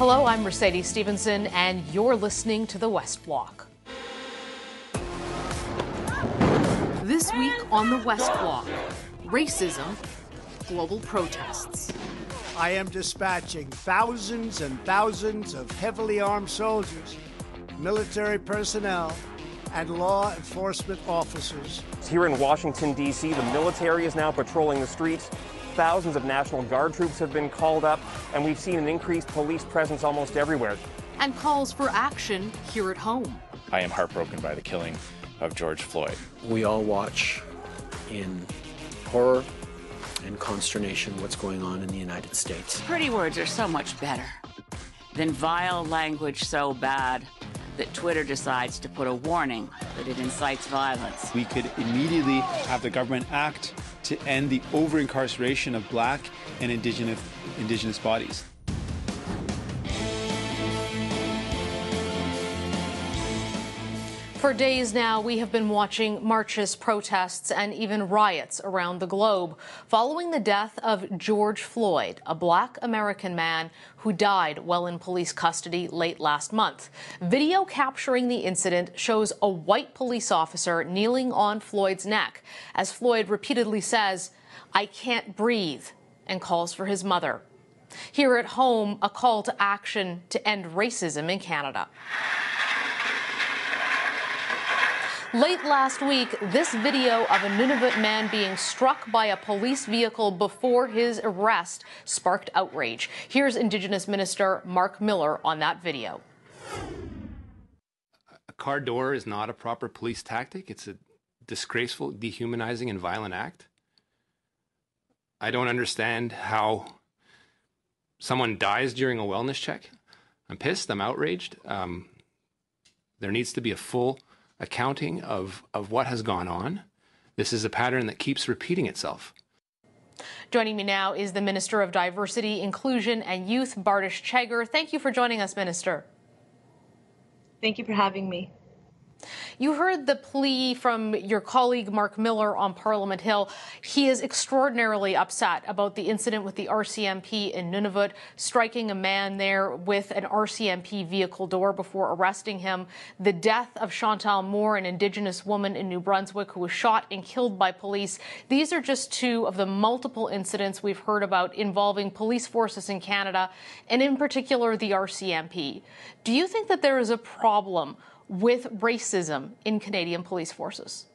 Hello, I'm Mercedes Stephenson, and you're listening to the West Block. This week on the West Block, racism, global protests. I am dispatching thousands and thousands of heavily armed soldiers, military personnel, and law enforcement officers. Here in Washington, D.C., the military is now patrolling the streets. Thousands of National Guard troops have been called up, and we've seen an increased police presence almost everywhere. And calls for action here at home. I am heartbroken by the killing of George Floyd. We all watch in horror and consternation what's going on in the United States. Pretty words are so much better than vile language so bad that Twitter decides to put a warning that it incites violence. We could immediately have the government act to end the over incarceration of black and indigenous, indigenous bodies. For days now, we have been watching marches, protests, and even riots around the globe following the death of George Floyd, a black American man who died while in police custody late last month. Video capturing the incident shows a white police officer kneeling on Floyd's neck as Floyd repeatedly says, I can't breathe, and calls for his mother. Here at home, a call to action to end racism in Canada. Late last week, this video of a Nunavut man being struck by a police vehicle before his arrest sparked outrage. Here's Indigenous Minister Mark Miller on that video. A car door is not a proper police tactic. It's a disgraceful, dehumanizing, and violent act. I don't understand how someone dies during a wellness check. I'm pissed. I'm outraged. Um, there needs to be a full accounting of, of what has gone on. This is a pattern that keeps repeating itself. Joining me now is the Minister of Diversity, Inclusion and Youth, Bardish Chagger. Thank you for joining us, Minister. Thank you for having me. You heard the plea from your colleague Mark Miller on Parliament Hill. He is extraordinarily upset about the incident with the RCMP in Nunavut, striking a man there with an RCMP vehicle door before arresting him. The death of Chantal Moore, an Indigenous woman in New Brunswick who was shot and killed by police. These are just two of the multiple incidents we've heard about involving police forces in Canada, and in particular the RCMP. Do you think that there is a problem with racism in Canadian police forces?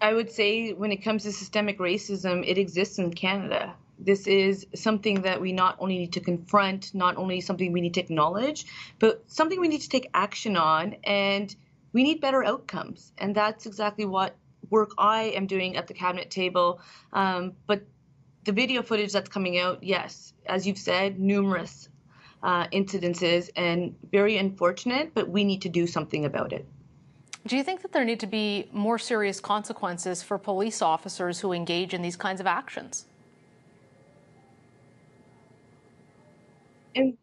I would say when it comes to systemic racism, it exists in Canada. This is something that we not only need to confront, not only something we need to acknowledge, but something we need to take action on, and we need better outcomes. And that's exactly what work I am doing at the cabinet table. Um, but the video footage that's coming out, yes, as you've said, numerous uh, incidences and very unfortunate, but we need to do something about it. Do you think that there need to be more serious consequences for police officers who engage in these kinds of actions? And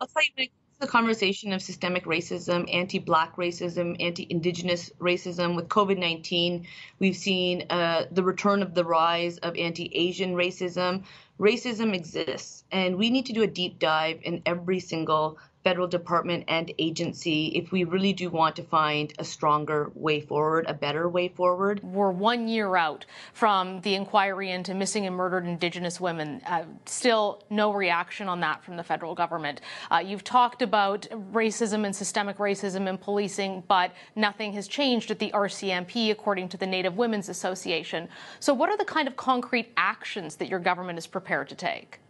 I'll tell you, the conversation of systemic racism, anti Black racism, anti Indigenous racism. With COVID 19, we've seen uh, the return of the rise of anti Asian racism. Racism exists, and we need to do a deep dive in every single federal department and agency if we really do want to find a stronger way forward, a better way forward. We're one year out from the inquiry into missing and murdered Indigenous women. Uh, still no reaction on that from the federal government. Uh, you've talked about racism and systemic racism in policing, but nothing has changed at the RCMP, according to the Native Women's Association. So, what are the kind of concrete actions that your government is prepared to take?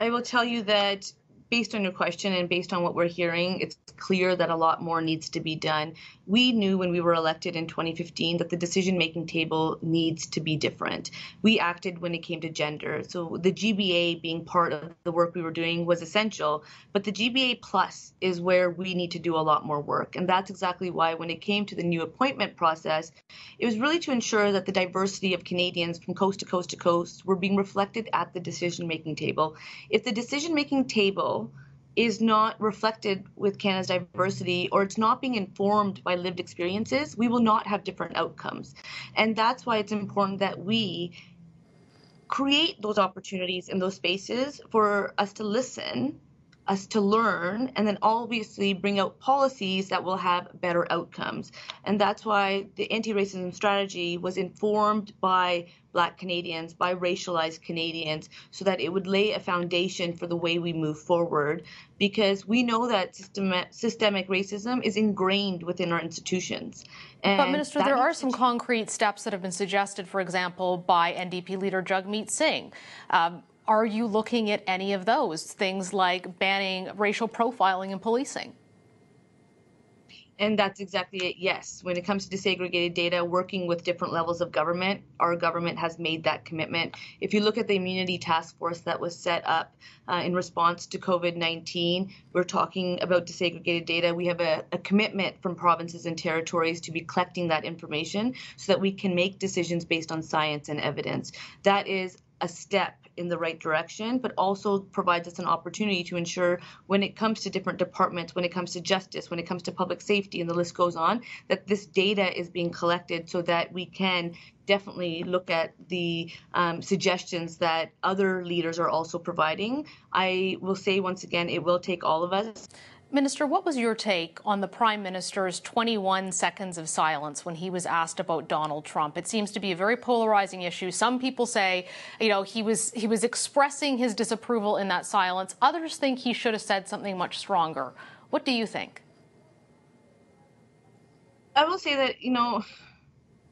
I will tell you that based on your question and based on what we're hearing, it's clear that a lot more needs to be done. We knew when we were elected in 2015 that the decision making table needs to be different. We acted when it came to gender. So the GBA being part of the work we were doing was essential, but the GBA plus is where we need to do a lot more work. And that's exactly why when it came to the new appointment process, it was really to ensure that the diversity of Canadians from coast to coast to coast were being reflected at the decision making table. If the decision making table is not reflected with Canada's diversity or it's not being informed by lived experiences, we will not have different outcomes. And that's why it's important that we create those opportunities in those spaces for us to listen us to learn and then obviously bring out policies that will have better outcomes. And that's why the anti racism strategy was informed by Black Canadians, by racialized Canadians, so that it would lay a foundation for the way we move forward. Because we know that systemic, systemic racism is ingrained within our institutions. And but, Minister, there are some concrete steps that have been suggested, for example, by NDP leader Jagmeet Singh. Um, are you looking at any of those things like banning racial profiling and policing? And that's exactly it. Yes. When it comes to disaggregated data, working with different levels of government, our government has made that commitment. If you look at the immunity task force that was set up uh, in response to COVID 19, we're talking about disaggregated data. We have a, a commitment from provinces and territories to be collecting that information so that we can make decisions based on science and evidence. That is a step in the right direction, but also provides us an opportunity to ensure when it comes to different departments, when it comes to justice, when it comes to public safety, and the list goes on, that this data is being collected so that we can definitely look at the um, suggestions that other leaders are also providing. I will say once again, it will take all of us. Minister, what was your take on the Prime Minister's 21 seconds of silence when he was asked about Donald Trump? It seems to be a very polarizing issue. Some people say, you know, he was he was expressing his disapproval in that silence. Others think he should have said something much stronger. What do you think? I will say that, you know,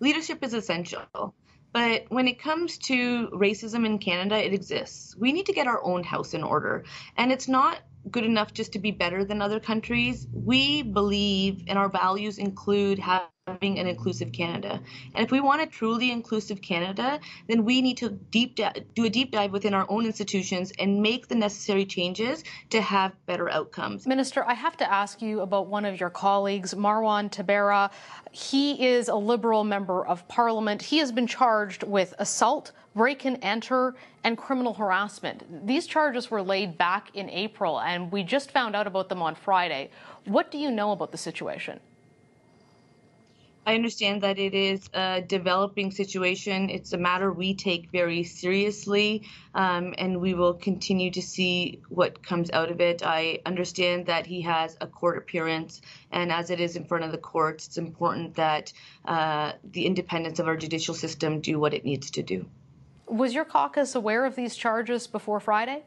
leadership is essential. But when it comes to racism in Canada, it exists. We need to get our own house in order. And it's not good enough just to be better than other countries. We believe, and our values include having an inclusive Canada. And if we want a truly inclusive Canada, then we need to deep do a deep dive within our own institutions and make the necessary changes to have better outcomes. Minister, I have to ask you about one of your colleagues, Marwan Tabbara. He is a Liberal member of Parliament. He has been charged with assault break and enter, and criminal harassment. These charges were laid back in April, and we just found out about them on Friday. What do you know about the situation? I understand that it is a developing situation. It's a matter we take very seriously, um, and we will continue to see what comes out of it. I understand that he has a court appearance, and as it is in front of the courts, it's important that uh, the independence of our judicial system do what it needs to do. Was your caucus aware of these charges before Friday?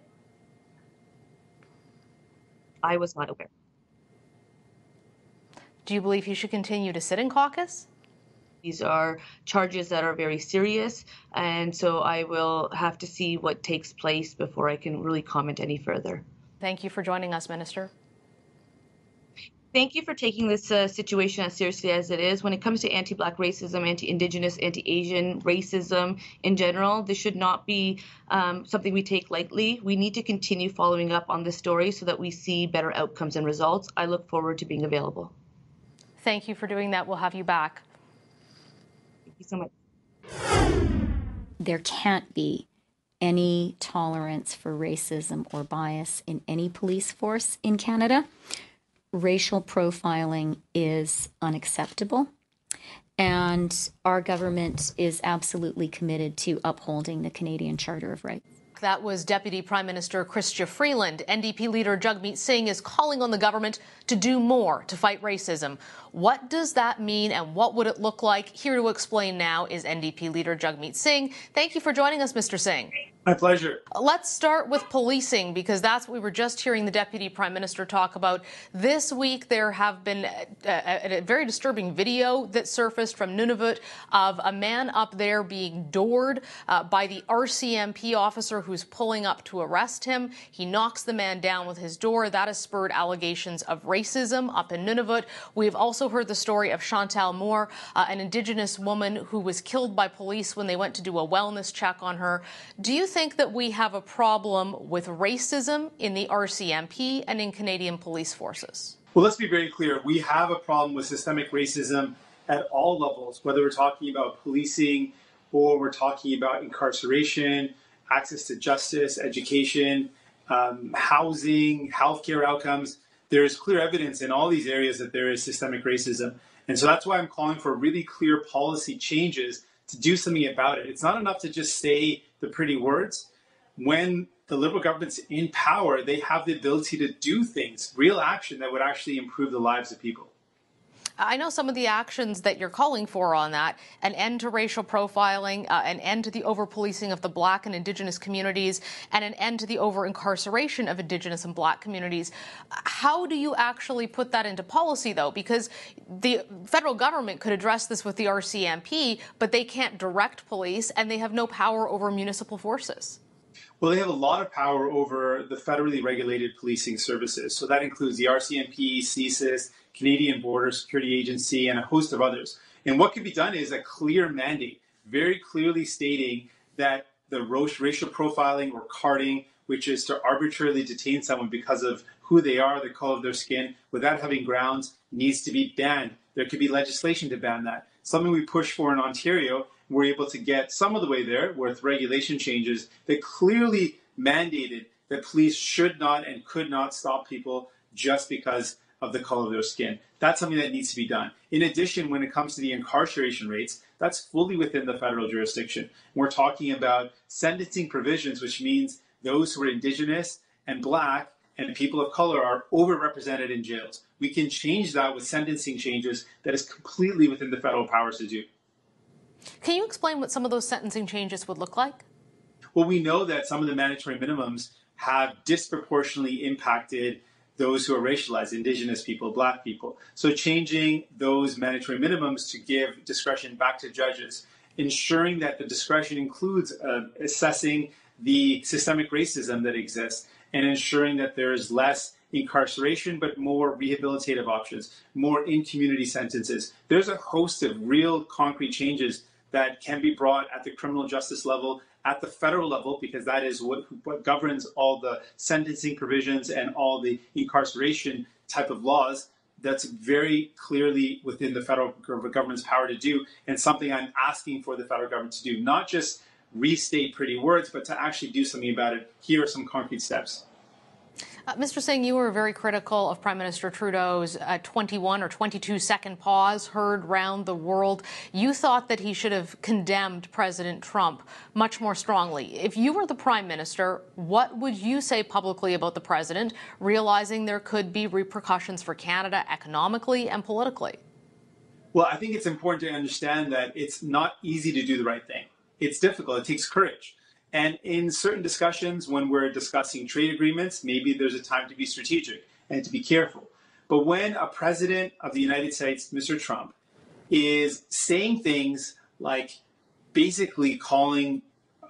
I was not aware. Do you believe he should continue to sit in caucus? These are charges that are very serious, and so I will have to see what takes place before I can really comment any further. Thank you for joining us, Minister thank you for taking this uh, situation as seriously as it is. When it comes to anti Black racism, anti Indigenous, anti Asian racism in general, this should not be um, something we take lightly. We need to continue following up on this story so that we see better outcomes and results. I look forward to being available. Thank you for doing that. We'll have you back. Thank you so much. There can't be any tolerance for racism or bias in any police force in Canada racial profiling is unacceptable. And our government is absolutely committed to upholding the Canadian Charter of Rights. That was Deputy Prime Minister Chrystia Freeland. NDP leader Jagmeet Singh is calling on the government to do more to fight racism. What does that mean and what would it look like? Here to explain now is NDP leader Jagmeet Singh. Thank you for joining us, Mr. Singh. My pleasure. Let's start with policing because that's what we were just hearing the Deputy Prime Minister talk about. This week, there have been a, a, a, very disturbing video that surfaced from Nunavut of a man up there being doored uh, by the RCMP officer who's pulling up to arrest him. He knocks the man down with his door. That has spurred allegations of racism up in Nunavut. We've also heard the story of Chantal Moore, uh, an Indigenous woman who was killed by police when they went to do a wellness check on her. Do you think that we have a problem with racism in the RCMP and in Canadian police forces? Well, let's be very clear. We have a problem with systemic racism at all levels, whether we're talking about policing or we're talking about incarceration, access to justice, education, um, housing, healthcare outcomes. There is clear evidence in all these areas that there is systemic racism. And so that's why I'm calling for really clear policy changes to do something about it. It's not enough to just say the pretty words. When the Liberal government's in power, they have the ability to do things, real action that would actually improve the lives of people. I know some of the actions that you're calling for on that an end to racial profiling, uh, an end to the over policing of the black and indigenous communities, and an end to the over incarceration of indigenous and black communities. How do you actually put that into policy, though? Because the federal government could address this with the RCMP, but they can't direct police and they have no power over municipal forces. Well, they have a lot of power over the federally regulated policing services. So that includes the RCMP, CSIS, Canadian Border Security Agency, and a host of others. And what can be done is a clear mandate, very clearly stating that the racial profiling or carding, which is to arbitrarily detain someone because of who they are, the color of their skin, without having grounds, needs to be banned. There could be legislation to ban that. Something we push for in Ontario. We're able to get some of the way there with regulation changes that clearly mandated that police should not and could not stop people just because of the color of their skin. That's something that needs to be done. In addition, when it comes to the incarceration rates, that's fully within the federal jurisdiction. We're talking about sentencing provisions, which means those who are indigenous and black and people of color are overrepresented in jails. We can change that with sentencing changes that is completely within the federal powers to do. Can you explain what some of those sentencing changes would look like? Well, we know that some of the mandatory minimums have disproportionately impacted those who are racialized, indigenous people, black people. So changing those mandatory minimums to give discretion back to judges, ensuring that the discretion includes uh, assessing the systemic racism that exists and ensuring that there is less incarceration, but more rehabilitative options, more in community sentences. There's a host of real concrete changes that can be brought at the criminal justice level at the federal level, because that is what, what governs all the sentencing provisions and all the incarceration type of laws. That's very clearly within the federal government's power to do, and something I'm asking for the federal government to do. Not just restate pretty words, but to actually do something about it. Here are some concrete steps. Uh, Mr. Singh, you were very critical of Prime Minister Trudeau's uh, 21 or 22 second pause heard round the world. You thought that he should have condemned President Trump much more strongly. If you were the Prime Minister, what would you say publicly about the President, realizing there could be repercussions for Canada economically and politically? Well, I think it's important to understand that it's not easy to do the right thing. It's difficult, it takes courage. And in certain discussions, when we're discussing trade agreements, maybe there's a time to be strategic and to be careful. But when a president of the United States, Mr. Trump, is saying things like basically calling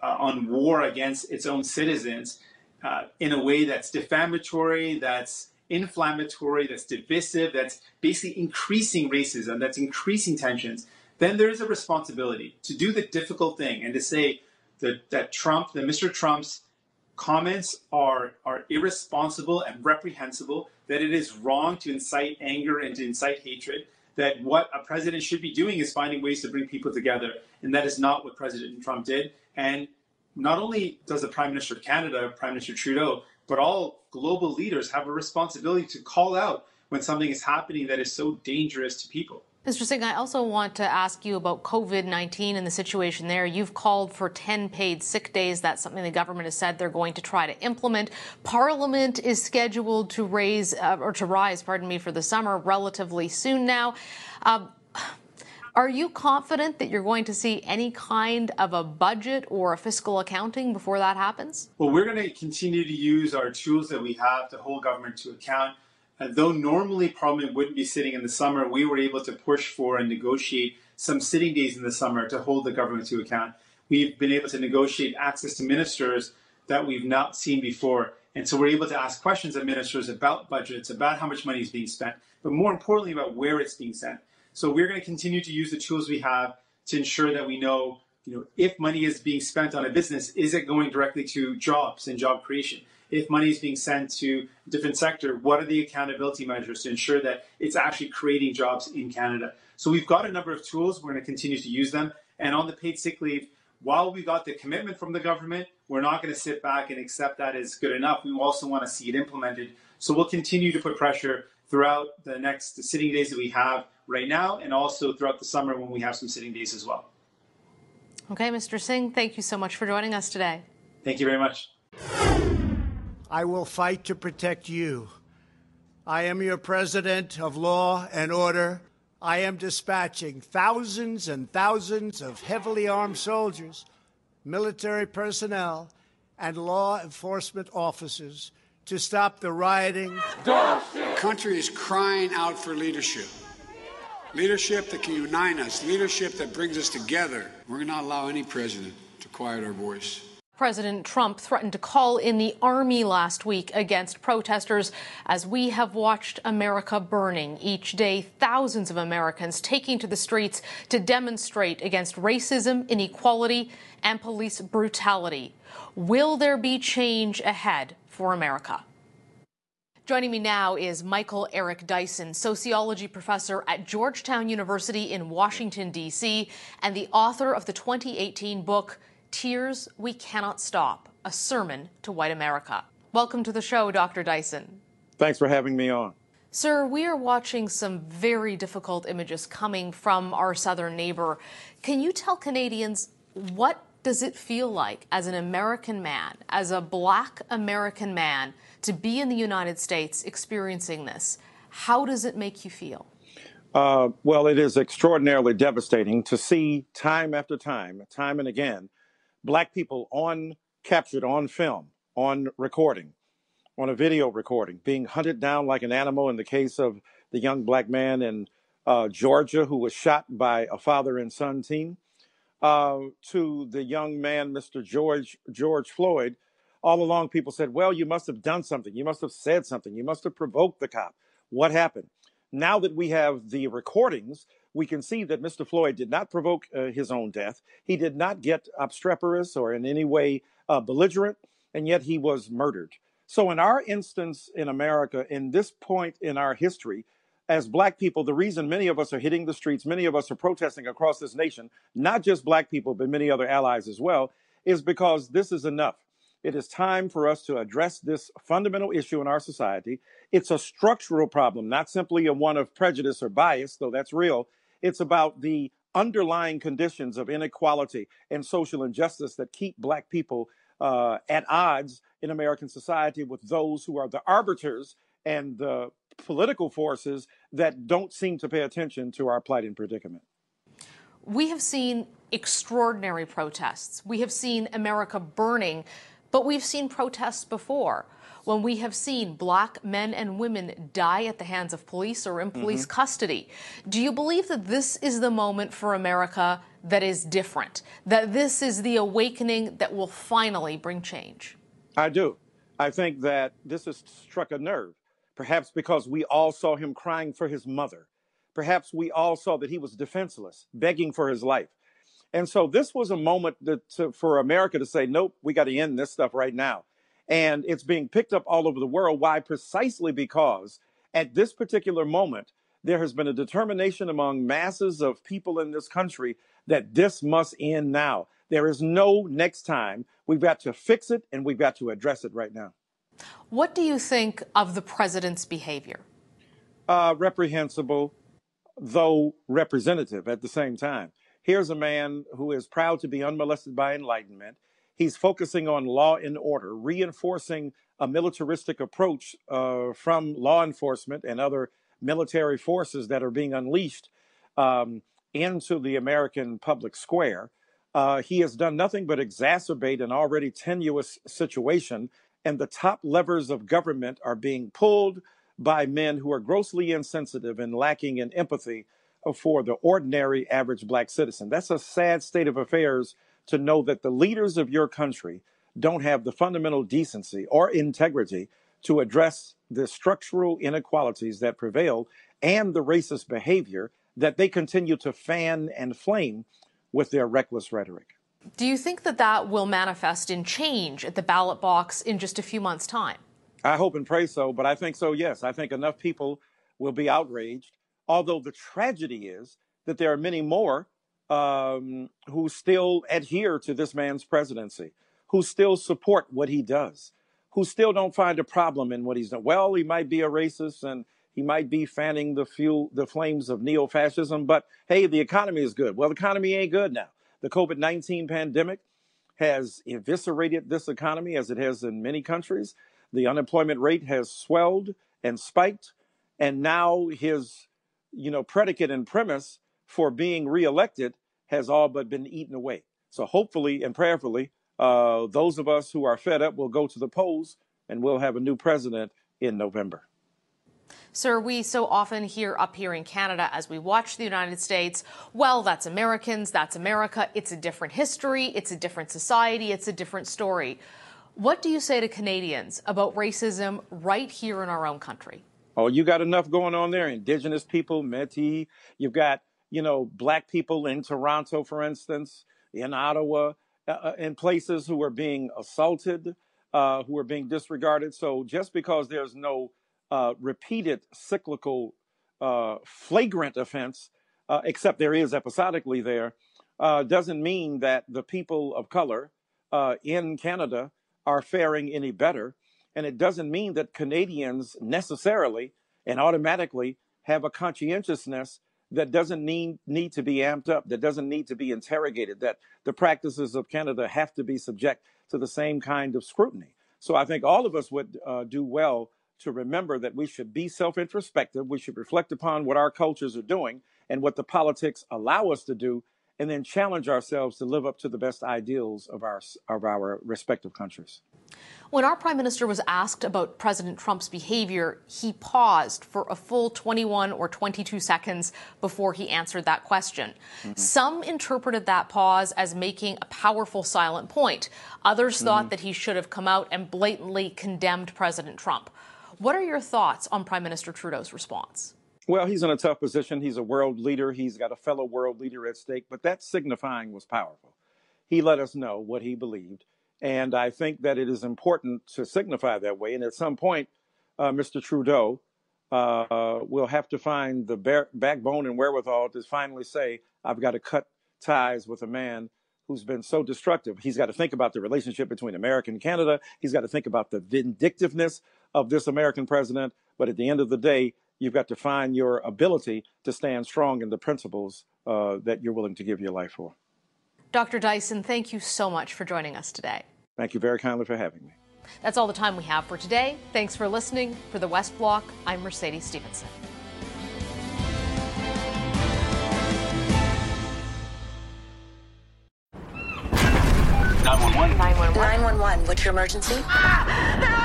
uh, on war against its own citizens uh, in a way that's defamatory, that's inflammatory, that's divisive, that's basically increasing racism, that's increasing tensions, then there is a responsibility to do the difficult thing and to say, that, that Trump, that Mr. Trump's comments are, are irresponsible and reprehensible, that it is wrong to incite anger and to incite hatred, that what a president should be doing is finding ways to bring people together. And that is not what President Trump did. And not only does the Prime Minister of Canada, Prime Minister Trudeau, but all global leaders have a responsibility to call out when something is happening that is so dangerous to people. Mr. Singh, I also want to ask you about COVID 19 and the situation there. You've called for 10 paid sick days. That's something the government has said they're going to try to implement. Parliament is scheduled to raise, uh, or to rise, pardon me, for the summer relatively soon now. Um, are you confident that you're going to see any kind of a budget or a fiscal accounting before that happens? Well, we're going to continue to use our tools that we have to hold government to account. Uh, though normally Parliament wouldn't be sitting in the summer, we were able to push for and negotiate some sitting days in the summer to hold the government to account. We've been able to negotiate access to ministers that we've not seen before. And so we're able to ask questions of ministers about budgets, about how much money is being spent, but more importantly, about where it's being spent. So we're going to continue to use the tools we have to ensure that we know, you know, if money is being spent on a business, is it going directly to jobs and job creation? If money is being sent to a different sector, what are the accountability measures to ensure that it's actually creating jobs in Canada? So we've got a number of tools. We're going to continue to use them. And on the paid sick leave, while we got the commitment from the government, we're not going to sit back and accept that as good enough. We also want to see it implemented. So we'll continue to put pressure throughout the next sitting days that we have right now and also throughout the summer when we have some sitting days as well. Okay, Mr. Singh, thank you so much for joining us today. Thank you very much. I will fight to protect you. I am your president of law and order. I am dispatching thousands and thousands of heavily armed soldiers, military personnel, and law enforcement officers to stop the rioting. The country is crying out for leadership. Leadership that can unite us, leadership that brings us together. We're going to not allow any president to quiet our voice. President Trump threatened to call in the army last week against protesters as we have watched America burning. Each day, thousands of Americans taking to the streets to demonstrate against racism, inequality, and police brutality. Will there be change ahead for America? Joining me now is Michael Eric Dyson, sociology professor at Georgetown University in Washington, D.C., and the author of the 2018 book, Tears We Cannot Stop A Sermon to White America. Welcome to the show, Dr. Dyson. Thanks for having me on. Sir, we are watching some very difficult images coming from our southern neighbor. Can you tell Canadians what does it feel like as an American man, as a black American man, to be in the United States experiencing this? How does it make you feel? Uh, well, it is extraordinarily devastating to see time after time, time and again, black people on captured on film, on recording, on a video recording, being hunted down like an animal. In the case of the young black man in uh, Georgia who was shot by a father and son team, uh, to the young man, Mr. George George Floyd, all along people said, "Well, you must have done something. You must have said something. You must have provoked the cop." What happened? Now that we have the recordings, we can see that Mr. Floyd did not provoke uh, his own death. He did not get obstreperous or in any way uh, belligerent, and yet he was murdered. So, in our instance in America, in this point in our history, as black people, the reason many of us are hitting the streets, many of us are protesting across this nation, not just black people, but many other allies as well, is because this is enough. It is time for us to address this fundamental issue in our society. It's a structural problem, not simply a one of prejudice or bias, though that's real. It's about the underlying conditions of inequality and social injustice that keep black people uh, at odds in American society with those who are the arbiters and the political forces that don't seem to pay attention to our plight and predicament. We have seen extraordinary protests. We have seen America burning, but we've seen protests before when we have seen black men and women die at the hands of police or in police mm-hmm. custody. Do you believe that this is the moment for America that is different? That this is the awakening that will finally bring change? I do. I think that this has struck a nerve perhaps because we all saw him crying for his mother. Perhaps we all saw that he was defenseless, begging for his life. And so this was a moment that, to, for America to say, nope, we got to end this stuff right now. And it's being picked up all over the world. Why? Precisely because at this particular moment, there has been a determination among masses of people in this country that this must end now. There is no next time. We've got to fix it and we've got to address it right now. What do you think of the president's behavior? Uh, reprehensible, though representative at the same time. Here's a man who is proud to be unmolested by enlightenment. He's focusing on law and order, reinforcing a militaristic approach uh, from law enforcement and other military forces that are being unleashed um, into the American public square. Uh, he has done nothing but exacerbate an already tenuous situation and the top levers of government are being pulled by men who are grossly insensitive and lacking in empathy for the ordinary average black citizen. That's a sad state of affairs to know that the leaders of your country don't have the fundamental decency or integrity to address the structural inequalities that prevail and the racist behavior that they continue to fan and flame with their reckless rhetoric. Do you think that that will manifest in change at the ballot box in just a few months' time? I hope and pray so, but I think so, yes. I think enough people will be outraged. Although the tragedy is that there are many more um, who still adhere to this man's presidency, who still support what he does, who still don't find a problem in what he's done. Well, he might be a racist and he might be fanning the fuel, the flames of neo-fascism, but hey, the economy is good. Well, the economy ain't good now. The COVID 19 pandemic has eviscerated this economy as it has in many countries. The unemployment rate has swelled and spiked. And now his, you know, predicate and premise for being reelected has all but been eaten away. So hopefully and prayerfully, uh, those of us who are fed up will go to the polls and we'll have a new president in November. Sir, we so often hear up here in Canada as we watch the United States, well, that's Americans, that's America, it's a different history, it's a different society, it's a different story. What do you say to Canadians about racism right here in our own country? Oh, you got enough going on there. Indigenous people, Métis. You've got, you know, black people in Toronto, for instance, in Ottawa, uh, uh in places who are being assaulted, uh, who are being disregarded. So just because there's no uh, repeated cyclical uh, flagrant offense, uh, except there is episodically there, doesn't mean that the people of color in Canada are faring any better. And it doesn't mean that Canadians necessarily and automatically have a conscientiousness that doesn't need, need to be amped up, that doesn't need to be interrogated, that the practices of Canada have to be subject to the same kind of scrutiny. So I think all of us would uh, do well to remember that we should be self introspective. We should reflect upon what our cultures are doing and what the politics allow us to do, and then challenge ourselves to live up to the best ideals of our, of our respective countries. When our prime minister was asked about President Trump's behavior, he paused for a full 21 or 22 seconds before he answered that question. Mm-hmm. Some interpreted that pause as making a powerful silent point. Others mm-hmm. thought that he should have come out and blatantly condemned President Trump. What are your thoughts on Prime Minister Trudeau's response? Well, he's in a tough position. He's a world leader. He's got a fellow world leader at stake, but that signifying was powerful. He let us know what he believed. And I think that it is important to signify that way. And at some point, uh, Mr. Trudeau uh, will have to find the backbone and wherewithal to finally say, I've got to cut ties with a man who's been so destructive. He's got to think about the relationship between America and Canada. He's got to think about the vindictiveness of this American president. But at the end of the day, you've got to find your ability to stand strong in the principles uh, that you're willing to give your life for. Dr. Dyson, thank you so much for joining us today. Thank you very kindly for having me. That's all the time we have for today. Thanks for listening. For the West Block, I'm Mercedes Stephenson. 911. 911. 911. What's your emergency? Ah, I'm on a